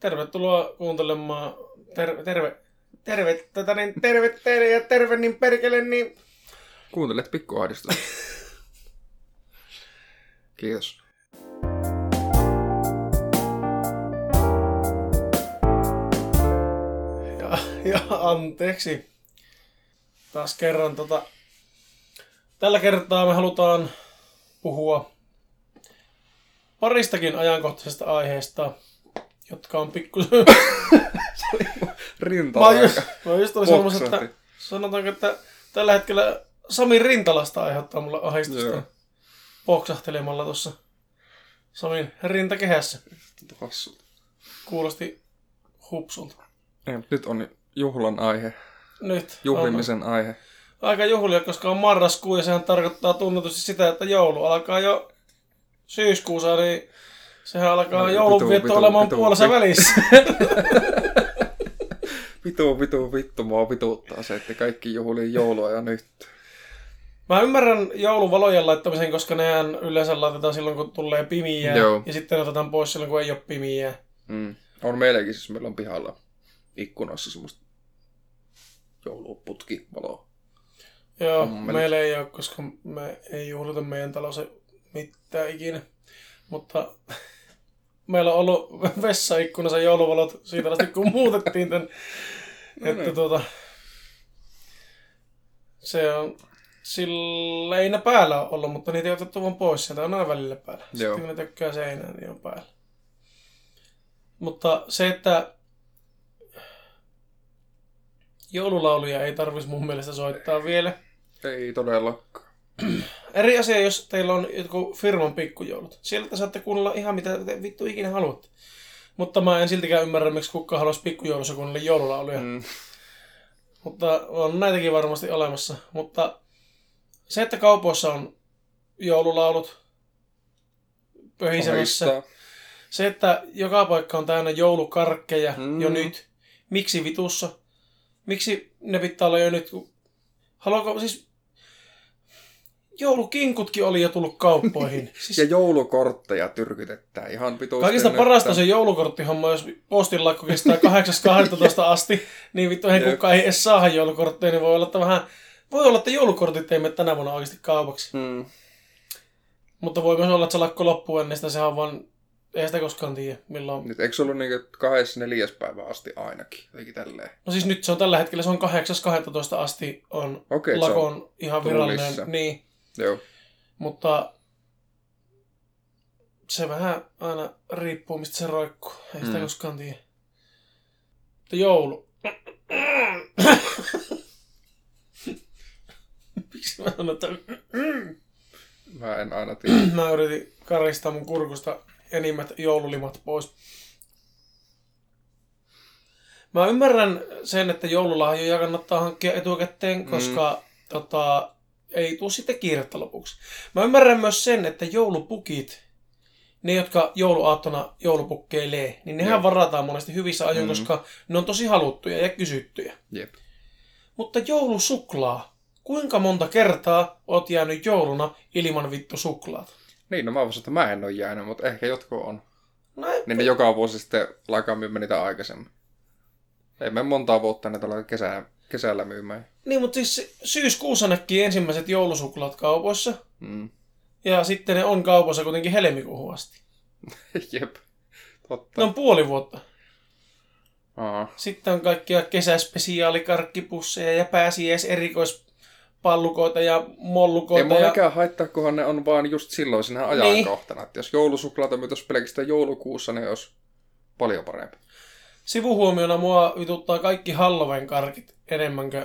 Tervetuloa kuuntelemaan. Terve, terve, terve, tätä niin, terve, terve ja terve, niin perkele, niin... Kuuntelet pikkuahdistusta. Kiitos. Ja, ja anteeksi. Taas kerran tota... Tällä kertaa me halutaan puhua paristakin ajankohtaisesta aiheesta, jotka on pikku... Rinta Mä just, mä just oli sanomassa, että sanotaanko, että tällä hetkellä Sami Rintalasta aiheuttaa mulle ahdistusta Joo. poksahtelemalla tuossa Samin rintakehässä. Hassulta. Kuulosti hupsulta. Ei, mutta nyt on juhlan aihe. Nyt Juhlimisen aihe. on aika juhlia, koska on marraskuu ja sehän tarkoittaa tunnetusti sitä, että joulu alkaa jo syyskuussa, niin sehän alkaa No, joulunvietto olemaan vitu, puolessa vitu. välissä. Vitu, vitu, vittu, mua vituuttaa se, että kaikki juhlii joulua ja nyt. Mä ymmärrän jouluvalojen laittamisen, koska nehän yleensä laitetaan silloin, kun tulee pimiä. Joo. Ja sitten otetaan pois silloin, kun ei ole pimiä. Mm. On meilläkin siis, meillä on pihalla ikkunoissa semmoista jouluputkivaloa. Joo, meillä ei ole, koska me ei juhlita meidän talossa mitään ikinä. Mutta meillä on ollut vessaikkunassa jouluvalot siitä asti, kun muutettiin tän. No että niin. tuota, se on, sillä ei ne päällä ole ollut, mutta niitä ei otettu vaan pois. Sieltä on aina välillä päällä. Joo. Sitten ne tökkää seinään, niin on päällä. Mutta se, että joululauluja ei tarvitsisi mun mielestä soittaa vielä. Ei todellakaan. Eri asia, jos teillä on jotkut firman pikkujoulut. Sieltä saatte kuunnella ihan mitä te vittu ikinä haluatte. Mutta mä en siltikään ymmärrä, miksi kukaan haluaisi pikkujoulussa kuunnella joululauluja. Mm. Mutta on näitäkin varmasti olemassa. Mutta se, että kaupoissa on joululaulut pöhisemässä. Se, että joka paikka on täynnä joulukarkkeja mm. Jo nyt. Miksi vitussa? Miksi ne pitää olla jo nyt? Haluaako siis... Joulukinkutkin oli jo tullut kauppoihin. Siis Ja joulukortteja tyrkytetään ihan vitusti. Kaikista nyt. parasta se joulukorttihomma, jos postilakko kestää 8.12 asti, niin vittu ei Jep. kukaan ei edes saada joulukortteja, niin voi olla, että vähän... Voi olla, että joulukortit ei mene tänä vuonna oikeasti kaupaksi. Mm. Mutta voi myös olla, että se lakko loppuu ennen sitä, sehän on vaan... Ei sitä koskaan tiedä, milloin... Nyt eikö se ollut niinku kahdessa neljäs päivä asti ainakin? Jotenkin tälleen. No siis nyt se on tällä hetkellä, se on 8.12 asti on Okei, se on. lakon ihan virallinen. Niin, Joo. mutta se vähän aina riippuu, mistä se roikkuu. Ei sitä Mm. koskaan tiedä. Mutta joulu. Miksi mä sanon, että Mä en aina tiedä. mä yritin karistaa mun kurkusta enimmät joululimat pois. Mä ymmärrän sen, että joululahjoja kannattaa hankkia etukäteen, koska tota, ei tule sitten kiirettä lopuksi. Mä ymmärrän myös sen, että joulupukit, ne jotka jouluaattona joulupukkeilee, niin nehän Joo. varataan monesti hyvissä ajoin, Mm. koska ne on tosi haluttuja ja kysyttyjä. Jep. Mutta joulusuklaa. Kuinka monta kertaa oot jäänyt jouluna ilman vittu suklaata? Niin, no mä voisin, että mä en ole jäänyt, mutta ehkä jotkut on. No ei, Niin ne joka vuosi sitten alkaa myymään niitä aikaisemmin. Ei me montaa vuotta näitä alkaa kesä, kesällä myymään. Niin, mutta siis syyskuussa näkii ensimmäiset joulusuklaat kaupoissa. Mm. Ja sitten ne on kaupassa kuitenkin helmikuuhun asti. Jep. Totta. Ne on puoli vuotta. Aa. Sitten on kaikkia kesäspesiaalikarkkipusseja ja pääsiäis erikoispallukoita ja Ei mollukoita. mua ja... mikään haittaa, kunhan ne on vaan just silloin siinä ajankohtana. Että jos joulusuklaata myytäisi pelkästään joulukuussa, niin olisi paljon parempi. Sivuhuomiona mua vituttaa kaikki Halloween karkit enemmän kuin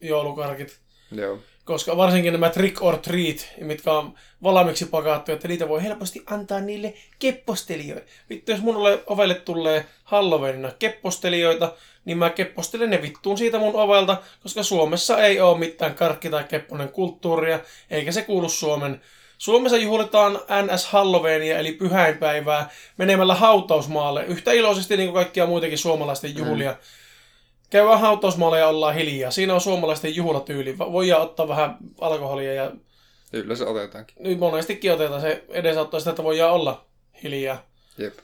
joulukarkit. Joo. Koska varsinkin nämä trick or treat, mitkä on valmiiksi pakattu, että niitä voi helposti antaa niille keppostelijoille. Vittu, jos mun ovelle tulee Halloweenina keppostelijoita, niin mä keppostelen ne vittuun siitä mun ovelta, koska Suomessa ei ole mitään karkki- tai kepponen kulttuuria, eikä se kuulu Suomen. Suomessa juhlitaan NS Halloweenia, eli pyhäinpäivää, menemällä hautausmaalle, yhtä iloisesti niin kuin kaikkia muitakin suomalaisten juhlia. Mm. Käydään hautausmaalla ja ollaan hiljaa. Siinä on suomalaisten juhlatyyli. Voidaan ottaa vähän alkoholia ja Yleensä otetaankin. nyt monestikin otetaan. Se edesauttaa sitä, että voidaan olla hiljaa. Jep.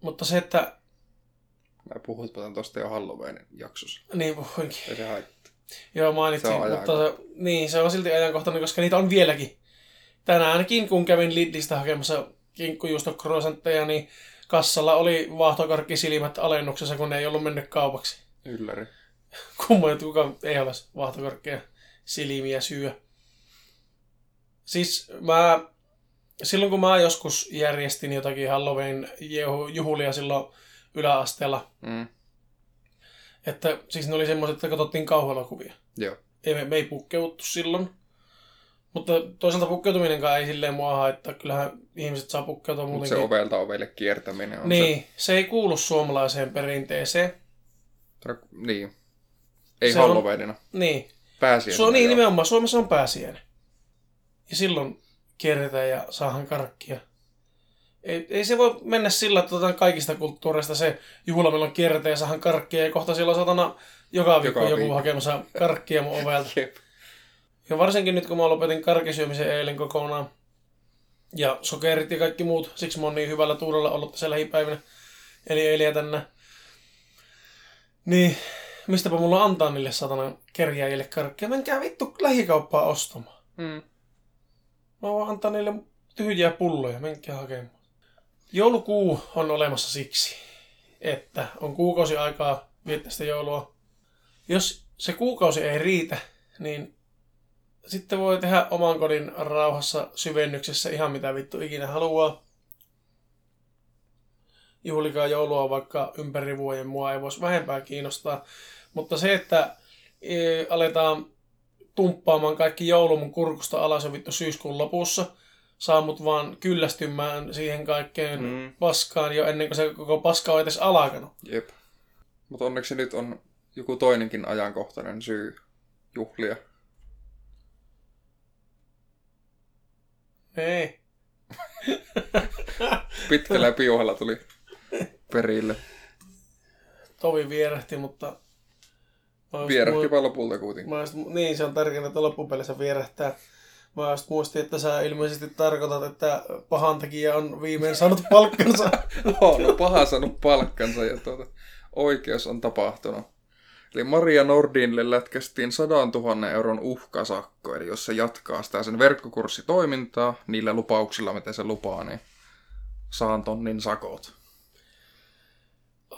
Mutta se, että Mä puhutpa tuosta jo Halloweenin jaksossa. Niin puhuinkin. Ei se haittaa. Joo, mainitsin, Se on mutta se, niin, se on silti ajankohtainen, koska niitä on vieläkin. Tänäänkin, kun kävin Lidlistä hakemassa kinkkujuustokroisantteja, niin kassalla oli vaahtokarkkisilmät alennuksessa, kun ne ei ollut mennyt kaupaksi. Ylläri. Kumma, että kuka ei halua vaahtokarkkeja silmiä syö. Siis mä, silloin kun mä joskus järjestin jotakin Halloween juhlia silloin yläasteella, Mm. että siis ne oli semmoiset, että katsottiin kauhuelokuvia. Joo. Ei, me, me ei pukkeuttu silloin. Mutta toisaalta pukkeutuminenkaan ei silleen mua haittaa. Kyllähän ihmiset saa pukkeutua Mutta muutenkin. se ovelta ovelle kiertäminen on niin, se... se ei kuulu suomalaiseen perinteeseen. Se... Niin. Ei Se on- Halloweenina. Niin. Pääsiäisenä. Su- niin, joo. nimenomaan. Suomessa on pääsiäinen. Ja silloin kierretään ja saahan karkkia. Ei, ei se voi mennä sillä, että otetaan kaikista kulttuureista se juhla, milloin kierretään ja saahan karkkia. Ja kohta siellä on satana joka viikko Joka joku viikko. hakemassa karkkia mun ovelta. Jep. Ja varsinkin nyt, kun mä lopetin karkisyömisen eilen kokonaan. Ja sokerit ja kaikki muut. Siksi mä oon niin hyvällä tuulella ollut tässä lähipäivinä. Eli eilen ja tänään. Niin, mistäpä mulla antaa niille satana kerjäjille karkkia. Menkää vittu lähikauppaa ostamaan. Mm. Mä voin antaa niille tyhjiä pulloja. Menkää hakemaan. Joulukuu on olemassa siksi, että on kuukausi aikaa viettää sitä joulua. Jos se kuukausi ei riitä, niin sitten voi tehdä oman kodin rauhassa syvennyksessä ihan mitä vittu ikinä haluaa. Juhlikaa joulua vaikka ympäri vuoden, mua ei voisi vähempää kiinnostaa. Mutta se, että e, aletaan tumppaamaan kaikki joulu mun kurkusta alas jo vittu syyskuun lopussa, saa mut vaan kyllästymään siihen kaikkeen mm. paskaan jo ennen kuin se koko paska on edes alkanut. Jep. Mutta onneksi nyt on joku toinenkin ajankohtainen syy juhlia. Ei. Pitkällä piuhalla tuli perille. Tovi vierähti, mutta... Vierähti mu- lopulta kuitenkin. Mä just, niin, se on tärkeintä, että loppupelissä vierähtää. Mä just muistin, että sä ilmeisesti tarkoitat, että pahantekijä on viimein saanut palkkansa. on no, paha saanut palkkansa ja tuota, oikeus on tapahtunut. Eli Maria Nordinille lätkästiin 100 000 euron uhkasakko, eli jos se jatkaa sitä sen verkkokurssitoimintaa niillä lupauksilla, mitä se lupaa, niin saan tonnin sakot.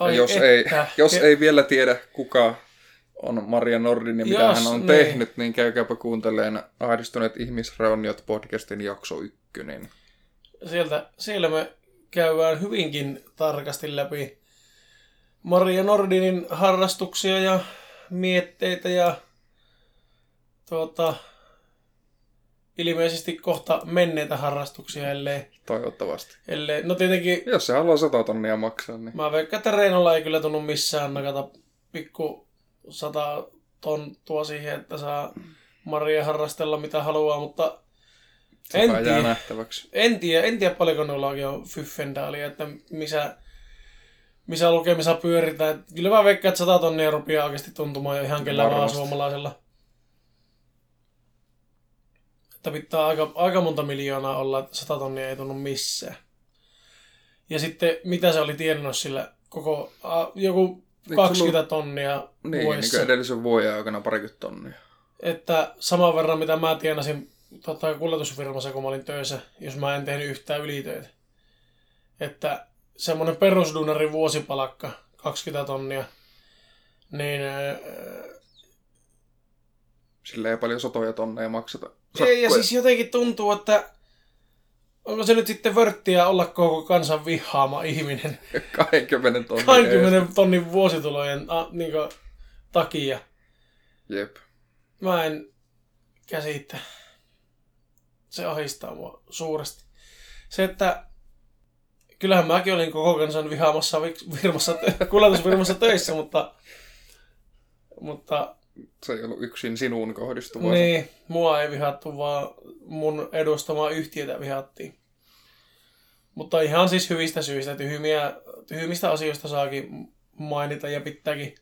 Ja jos, ei, jos ei vielä tiedä, kuka on Maria Nordin ja mitä Jos, hän on niin. tehnyt, niin käykääpä kuuntelemaan Ahdistuneet ihmisreuniot podcastin jakso ykkönen. Sieltä, siellä me käydään hyvinkin tarkasti läpi Maria Nordinin harrastuksia ja mietteitä ja tuota, ilmeisesti kohta menneitä harrastuksia, ellei, Toivottavasti. ellei no tietenkin Jos se haluaa 100 tonnia maksaa, niin Mä veikkaan, että Reinolla ei kyllä tunnu missään nakata pikku sata tonttua siihen, että saa Maria harrastella mitä haluaa, mutta se en tiedä, nähtäväksi. en tiedä, en tiedä paljonko noilla on fyffendaalia, että missä, missä lukemissa pyöritään. Kyllä mä veikkaan, että sata tonnia rupeaa oikeasti tuntumaan jo ihan kellä vaan suomalaisella. Että pitää aika, aika monta miljoonaa olla, että sata tonnia ei tunnu missään. Ja sitten mitä se oli tienannut sillä koko, a, joku Eikö 20 tonnia Niin, niin vuodessa. kuin edellisen vuoden aikana parikymmentä tonnia. Että saman verran mitä mä tienasin tota, kuljetusfirmassa, kun mä olin töissä, jos mä en tehnyt yhtään ylitöitä. Että semmoinen perusduunarin vuosipalakka, 20 tonnia, niin ää, Sillä ei paljon sotoja tonneja makseta. ei, ja siis jotenkin tuntuu, että onko se nyt sitten vörttiä olla koko kansan vihaama ihminen 20 tonnia. 20 tonnin vuositulojen a, niin takia. Jep. Mä en käsitä. Se ahistaa mua suuresti. Se, että kyllähän mäkin olin koko kansan vihaamassa vi- firmassa, kuljetusfirmassa töissä, mutta, mutta Se ei ollut yksin sinuun kohdistuva. niin, mua ei vihattu, vaan mun edustamaa yhtiötä vihattiin. Mutta ihan siis hyvistä syistä, tyhmiä, tyhmistä asioista saakin mainita ja pitääkin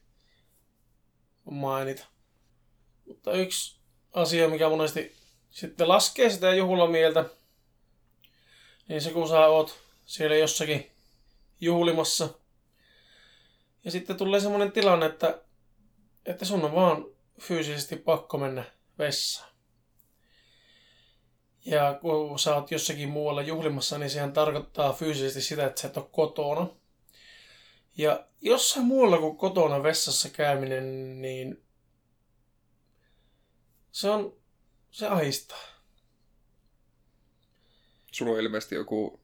mainita. Mutta yksi asia, mikä monesti sitten laskee sitä juhlamieltä, niin se kun sä oot siellä jossakin juhlimassa Ja sitten tulee semmoinen tilanne, että, että sun on vaan fyysisesti pakko mennä vessaan. Ja kun sä oot jossakin muualla juhlimassa, niin sehän tarkoittaa fyysisesti sitä, että sä et ole kotona. Ja jossain muualla kuin kotona vessassa käyminen, niin se on, se ahistaa. Sulla on ilmeisesti joku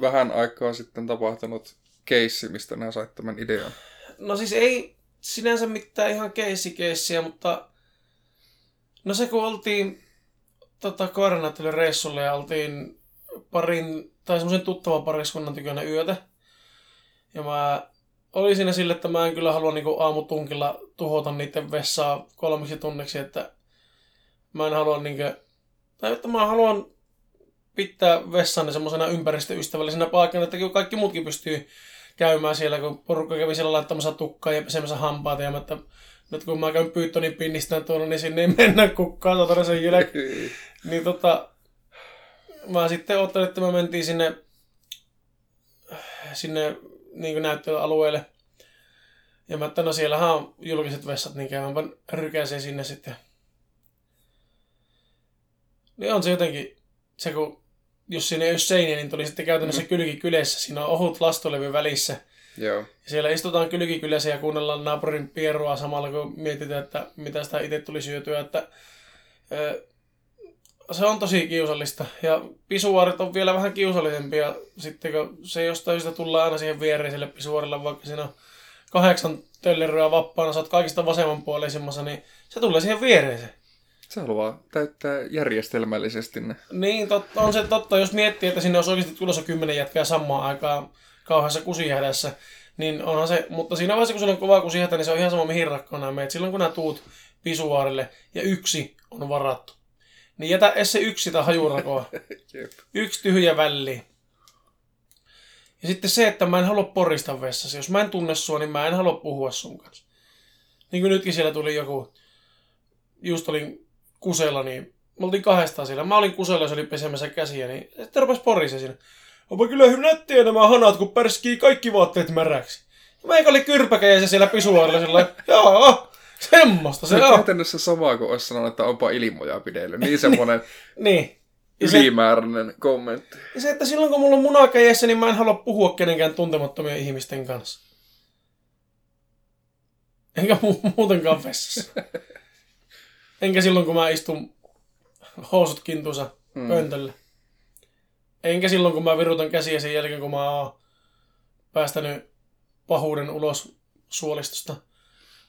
vähän aikaa sitten tapahtunut keissi, mistä nämä sait tämän idean. No siis ei sinänsä mitään ihan keissikeissiä, mutta no se kun oltiin tota, reissulle ja oltiin parin, tai semmoisen tuttavan pariskunnan tykönä yötä. Ja mä olin siinä sille, että mä en kyllä halua niin aamutunkilla tuhota niiden vessaa kolmeksi tunniksi, että mä en halua niin kuin, tai että mä haluan pitää vessanne semmoisena ympäristöystävällisenä paikkana, että kaikki muutkin pystyy käymään siellä, kun porukka kävi siellä laittamassa tukkaa ja pesemässä hampaata. Ja että nyt kun mä käyn pyyttonin pinnistään tuolla, niin sinne ei mennä kukkaan satana sen jälkeen. niin tota, mä sitten ottelin, että me mentiin sinne, sinne niin näyttöalueelle. Ja mä että no siellähän on julkiset vessat, niin käymänpä rykäseen sinne sitten. Niin on se jotenkin, se kun jos siinä ei ole seiniä, niin tuli sitten käytännössä mm. kylkikylässä. Siinä on ohut lastolevy välissä. Joo. Ja siellä istutaan kylkikylässä ja kuunnellaan naapurin pierua samalla, kun mietitään, että mitä sitä itse tuli syötyä. Että, se on tosi kiusallista. Ja pisuaarit on vielä vähän kiusallisempia. Sitten kun se jostain syystä tullaan aina siihen viereiselle pisuaarille, vaikka siinä on kahdeksan tölleryä vapaana, sä oot kaikista vasemmanpuoleisimmassa, niin se tulee siihen viereiseen. Se haluaa täyttää järjestelmällisesti ne. Niin, totta, on se totta. Jos miettii, että sinne olisi oikeasti tulossa kymmenen jätkää samaan aikaan kauheassa kusihädässä, niin onhan se, mutta siinä vaiheessa, kun sulla on kova kusihätä, niin se on ihan sama mihin rakkoon meet. Silloin kun nämä tuut pisuaarille ja yksi on varattu, niin jätä edes se yksi sitä hajurakoa. yksi tyhjä väli. Ja sitten se, että mä en halua porista vessassa. Jos mä en tunne sua, niin mä en halua puhua sun kanssa. Niin kuin nytkin siellä tuli joku, just olin kusella, niin me oltiin kahdestaan siellä. Mä olin kusella, se oli pesemässä käsiä, niin sitten rupesi porissa siinä. Onpa kyllä hyvin nättiä nämä hanat, kun pärskii kaikki vaatteet märäksi. Meikä oli kyrpäkä ja se siellä pisuaarilla sillä joo, semmoista se, se on. käytännössä samaa kuin olisi sanonut, että onpa ilmoja pideillä. Niin semmoinen niin. ylimääräinen se, kommentti. Ja se, että silloin kun mulla on munakäjessä, niin mä en halua puhua kenenkään tuntemattomien ihmisten kanssa. Enkä mu- muutenkaan vessassa. Enkä silloin, kun mä istun housut kintusa mm. pöntölle. Enkä silloin, kun mä virutan käsiä sen jälkeen, kun mä oon päästänyt pahuuden ulos suolistosta.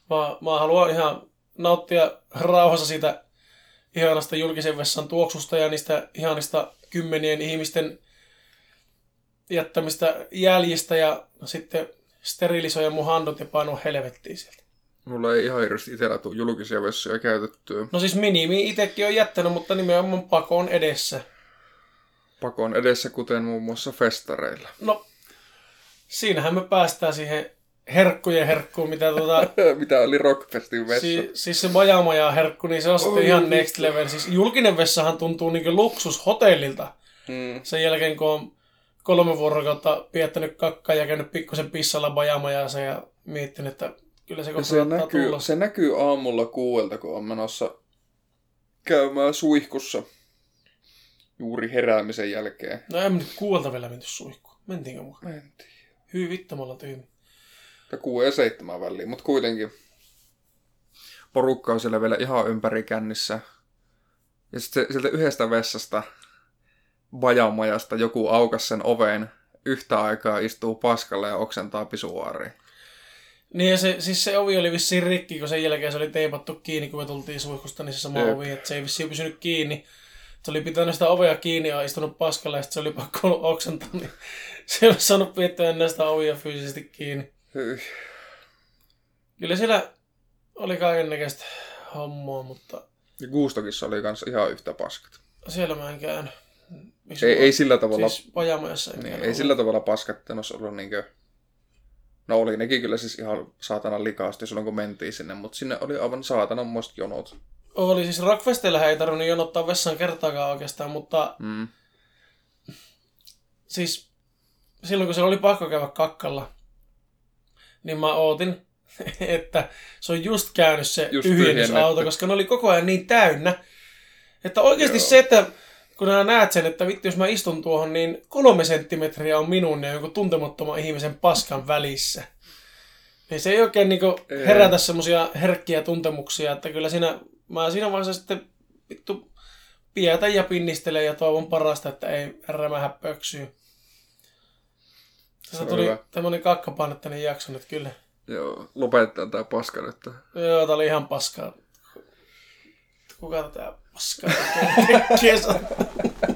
Mä, mä haluan ihan nauttia rauhassa siitä ihanasta julkisen vessan tuoksusta ja niistä ihanista kymmenien ihmisten jättämistä jäljistä ja sitten sterilisoida mun handot ja painoa helvettiin sieltä. Mulla ei ihan hirveästi itsellä tule julkisia vessoja käytettyä. No siis minimi itsekin on jättänyt, mutta nimenomaan pakoon edessä. Pakoon edessä, kuten muun muassa festareilla. No, siinähän me päästään siihen herkkujen herkkuun, mitä tuota... mitä oli Rockfestin vessa. Si- siis se Majamaja herkku, niin se on sitten ihan next level. Siis julkinen vessahan tuntuu niinku luksushotellilta. Hmm. Sen jälkeen, kun on kolme vuorokautta piettänyt kakkaa ja käynyt pikkusen pissalla Bajamajaansa ja miettinyt, että Kyllä se, se näkyy, tulla. se näkyy aamulla kuuelta, kun on menossa käymään suihkussa juuri heräämisen jälkeen. No en nyt kuuelta vielä menty suihkuun. Mentiinkö mukaan? Mentiin. Hyvin vittamalla tyhmä. Ja kuuden ja seitsemän väliin, mutta kuitenkin porukka on siellä vielä ihan ympäri kännissä. Ja sitten sieltä yhdestä vessasta bajamajasta joku aukas sen oveen yhtä aikaa istuu paskalle ja oksentaa pisuaariin. Niin ja se, siis se ovi oli vissiin rikki, kun sen jälkeen se oli teipattu kiinni, kun me tultiin suihkusta, niin se sama Jep. ovi, että se ei vissiin pysynyt kiinni. Se oli pitänyt sitä ovea kiinni ja istunut paskalle, ja se oli pakko ollut oksentaa, niin se ei ole saanut piettyä ennen sitä ovia fyysisesti kiinni. Hyi. Kyllä siellä oli kaiken näköistä hommaa, mutta... Ja Guustokissa oli kanssa ihan yhtä paskat. Siellä mä en käynyt. Ei, ei sillä tavalla... Siis pajamajassa niin, ei sillä tavalla paskat, että olisi ollut niinkö No oli nekin kyllä siis ihan saatanan likaasti silloin kun mentiin sinne, mutta sinne oli aivan saatanan muista jonot. Oli siis Rockfestillä ei tarvinnut jonottaa vessan kertaakaan oikeastaan, mutta mm. siis silloin kun se oli pakko käydä kakkalla, niin mä ootin, että se on just käynyt se Just tyhjennysauto, koska ne oli koko ajan niin täynnä. Että oikeasti Joo. se, että kun näet sen, että vittu jos mä istun tuohon, niin kolme senttimetriä on minun ja jonkun tuntemattoman ihmisen paskan välissä. Niin se ei oikein Ei. herätä semmosia herkkiä tuntemuksia, että kyllä siinä, mä siinä vaiheessa sitten vittu pietän ja pinnistelen ja toivon parasta, että ei rämähä pöksyyn. Se Tässä tuli hyvä. tämmönen kakkapainotteinen jakso nyt kyllä. Joo, lopetetaan tää paska nyt. Joo, tää oli ihan paskaa. Kuka tätä paskaa tekee?